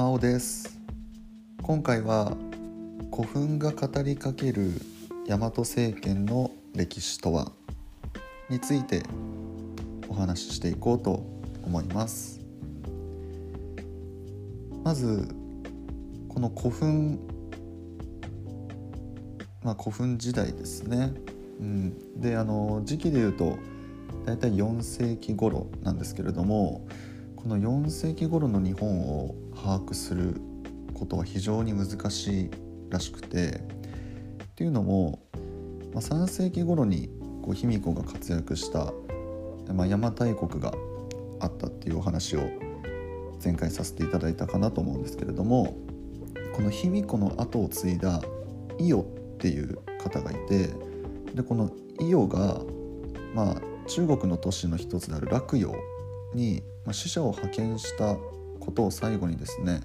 真央です。今回は古墳が語りかける大和政権の歴史とはについてお話ししていこうと思います。まずこの古墳まあ古墳時代ですね、うん、であの時期で言うと大体4世紀頃なんですけれどもこの4世紀頃の日本を把握することは非常に難しいらしくてっていうのも、まあ、3世紀頃にこう卑弥呼が活躍した、まあ、邪馬台国があったっていうお話を前回させていただいたかなと思うんですけれどもこの卑弥呼の後を継いだ伊予っていう方がいてでこの伊予がまあ中国の都市の一つである洛陽にま死者を派遣したことを最後にですね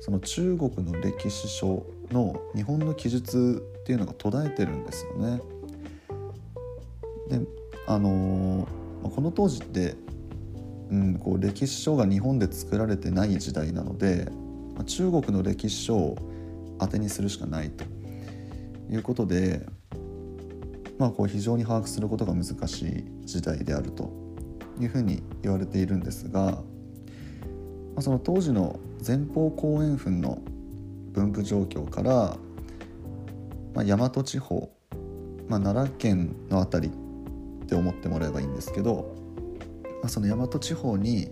その中国の歴史書の日本の記述っていうのが途絶えてるんですよね。であのー、この当時って、うん、こう歴史書が日本で作られてない時代なので中国の歴史書を当てにするしかないということで、まあ、こう非常に把握することが難しい時代であるというふうに言われているんですが、あ、その当時の前方後円墳の分布状況から、まあ、大和地方、まあ、奈良県の辺りって思ってもらえばいいんですけど、まあ、その大和地方に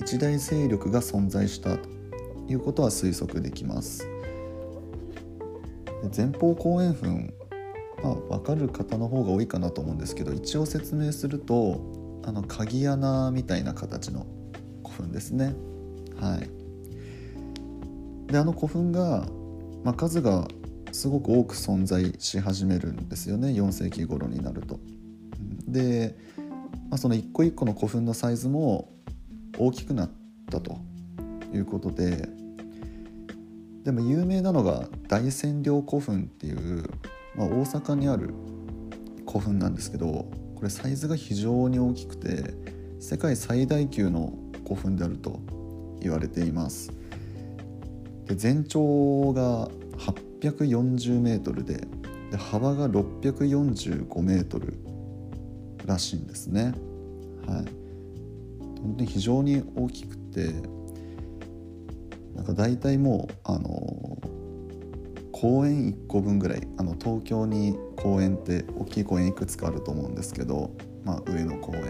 一大勢力が存在したということは推測できます。前方後円墳まあ、分かる方の方が多いかなと思うんですけど一応説明するとあの鍵穴みたいな形の古墳ですねはい。であの古墳が、まあ、数がすごく多く存在し始めるんですよね。4世紀頃になると。で、まあ、その一個一個の古墳のサイズも大きくなったということででも有名なのが大仙陵古墳っていう、まあ、大阪にある古墳なんですけどこれサイズが非常に大きくて世界最大級の古墳であると言われています。で全長が840メートルでで幅が645メートルらしいんですね。はい。本当に非常に大きくてなんか大体もうあの公園1個分ぐらいあの東京に公園って大きい公園いくつかあると思うんですけど、まあ、上野公園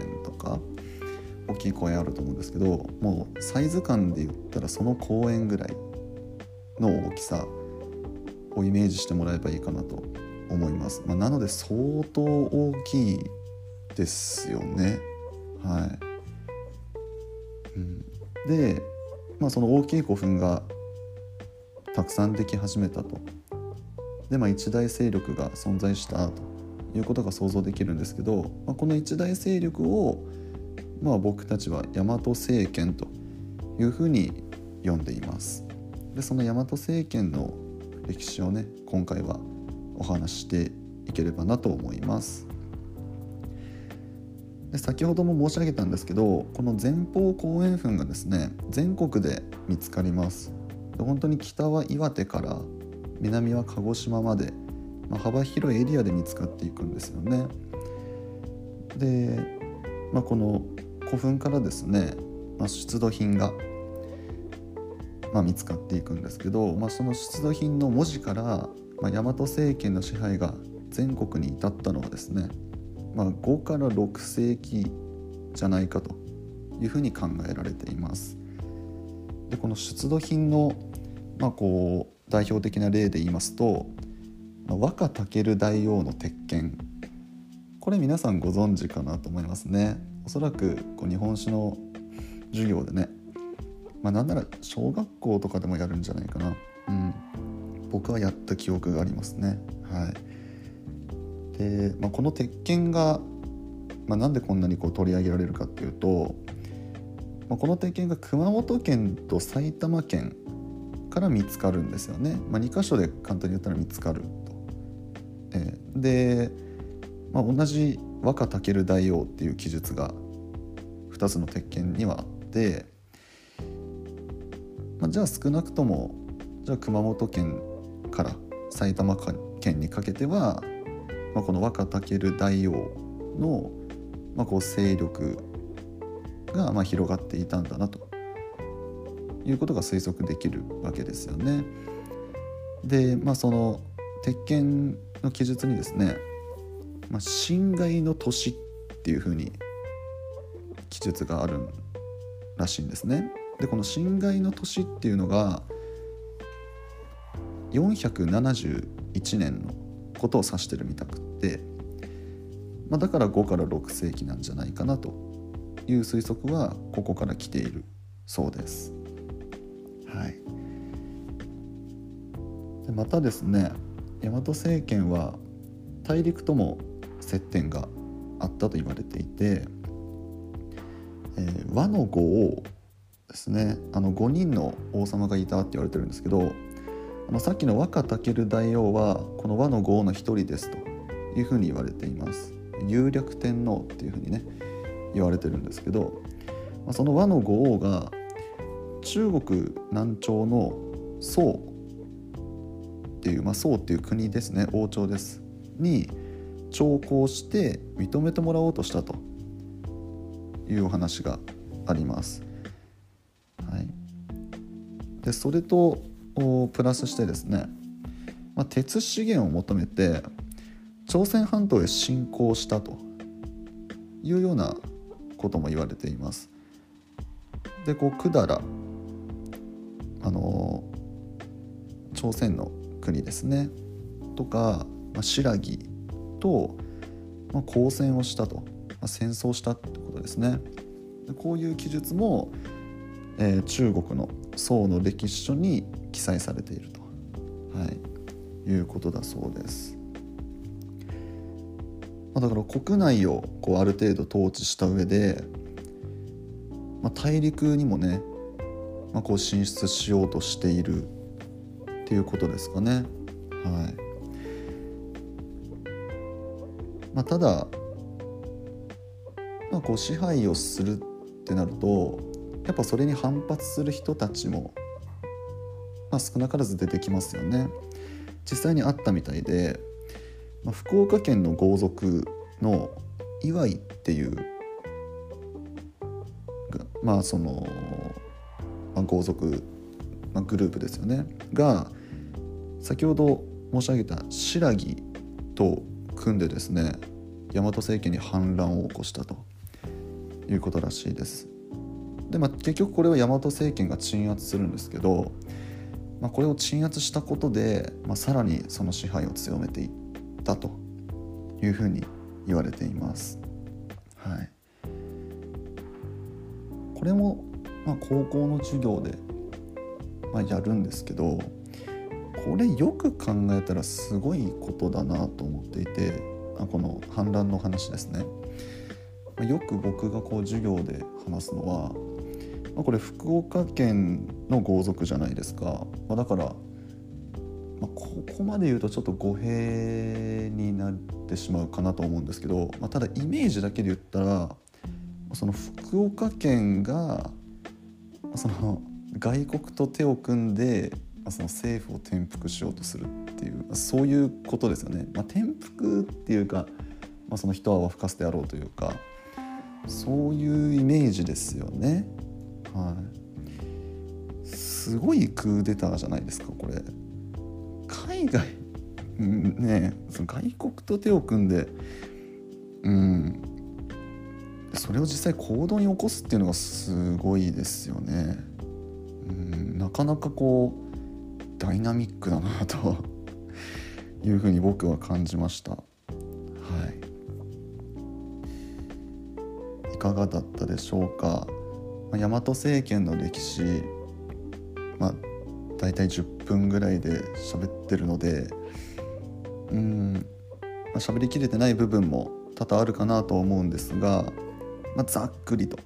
きい公園あると思うんですけどもうサイズ感で言ったらその公園ぐらいの大きさをイメージしてもらえばいいかなと思います、まあ、なので相当大きいですよね。はい、うん、で、まあ、その大きい古墳がたくさんでき始めたと。で、まあ、一大勢力が存在したということが想像できるんですけど、まあ、この一大勢力を、まあ、僕たちは大和政権というふうに呼んでいます。でその大和政権の歴史をね今回はお話ししていければなと思います。で先ほども申し上げたんですけどこの前方後円墳がですね全国で見つかります。で本当に北は岩手から南は鹿児島まで、まあ、幅広いエリアで見つかっていくんですよね。で、まあ、この古墳からですね、まあ、出土品が、まあ、見つかっていくんですけど、まあ、その出土品の文字から、まあ、大和政権の支配が全国に至ったのはですね、まあ、5から6世紀じゃないかというふうに考えられています。でこの出土品の、まあ、こう代表的な例で言いますと和歌武大王の鉄剣これ皆さんご存知かなと思いますねおそらくこう日本史の授業でねまあなんなら小学校とかでもやるんじゃないかな。うん。僕はやった記憶がありますね。はい。で、まあ、この鉄剣が、まあ、なんでこんなにこう取り上げられるかっていうと、まあ、この鉄剣が熊本県と埼玉県から見つかるんですよね、まあ、2箇所で簡単に言ったら見つかると。えー、で、まあ、同じ和歌武大王っていう記述が2つの鉄拳にはあって、まあ、じゃあ少なくともじゃあ熊本県から埼玉県にかけては、まあ、この若武大王の、まあ、こう勢力がまあ広がっていたんだなということが推測できるわけですよね。でまあその鉄拳の記述にですね「まあ、侵害の年」っていうふうに記述があるらしいんですね。でこの侵害の年っていうのが471年のことを指してるみたくって、まあ、だから5から6世紀なんじゃないかなという推測はここから来ているそうです。はい、でまたですね大和政権は大陸とも接点があったと言われていて、えー、和の五王ですねあの5人の王様がいたって言われてるんですけどあのさっきの若武大王はこの和の五王の一人ですというふうに言われています。有略天皇っていうふうにね言われてるんですけど、まあ、その和の五王が中国南朝の宋っていう、まあ、宋っていう国ですね王朝です。に徴工して認めてもらおうとしたと。いうお話があります。はい、でそれとプラスしてですね、まあ、鉄資源を求めて朝鮮半島へ侵攻したと。いうようなことも言われています。でこう百済。あの朝鮮の国ですね。とか、まあ、新羅。と、まあ、交戦をしたと、まあ、戦争したってことですね。でこういう記述も、えー、中国の宋の歴史書に記載されていると、はい、いうことだそうです。まあ、だから国内をこうある程度統治した上で、まあ、大陸にもね、まあ、こう進出しようとしているっていうことですかね。はい。まあ、ただ、まあ、こう支配をするってなるとやっぱそれに反発する人たちも、まあ、少なからず出てきますよね。実際にあったみたいで、まあ、福岡県の豪族の岩井っていうまあその、まあ、豪族、まあ、グループですよねが先ほど申し上げた新羅と組んでですね大和政権に反乱を起こしたということらしいです。でまあ、結局これは大和政権が鎮圧するんですけど、まあ、これを鎮圧したことで、まあ、さらにその支配を強めていったというふうに言われています。はい、これも、まあ、高校の授業で、まあ、やるんですけどこれよく考えたらすごいことだなと思っていてあこの反乱の話ですね。よく僕がこう授業で話すのは、まあ、これ福岡県の豪族じゃないですか、まあ、だから、まあ、ここまで言うとちょっと語弊になってしまうかなと思うんですけど、まあ、ただイメージだけで言ったらその福岡県がその外国と手を組んでその政府を転覆しようとするっていうそういうことですよね。まあ、転覆っていうか、まあ、その一泡吹かせてやろうというかそういうイメージですよね。はい、すごいクーデターじゃないですかこれ。海外ねその外国と手を組んでうんそれを実際行動に起こすっていうのがすごいですよね。うんなかなかこうダイナミックだなと いうふうに僕は感じました。はい、いかがだったでしょうか？大和政権の歴史、まあ、大体10分ぐらいで喋ってるのでうん、まあ、喋りきれてない部分も多々あるかなと思うんですが、まあ、ざっくりと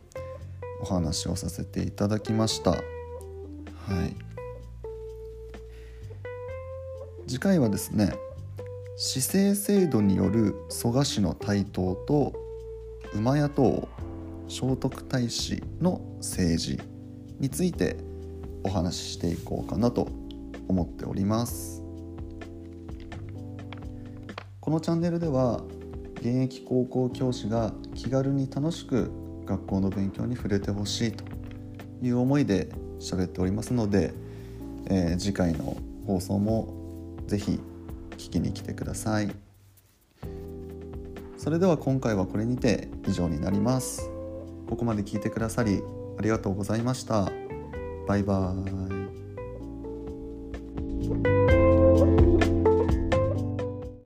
お話をさせていただきました。はい次回はですね市政制度による蘇我氏の台頭と馬屋島聖徳太子の政治についてお話ししていこうかなと思っております。このチャンネルでは現役高校教師が気軽に楽しく学校の勉強に触れてほしいという思いで喋っておりますので、えー、次回の放送もぜひ聞きに来てください。それでは今回はこれにて以上になります。ここまで聞いてくださりありがとうございました。バイバーイ。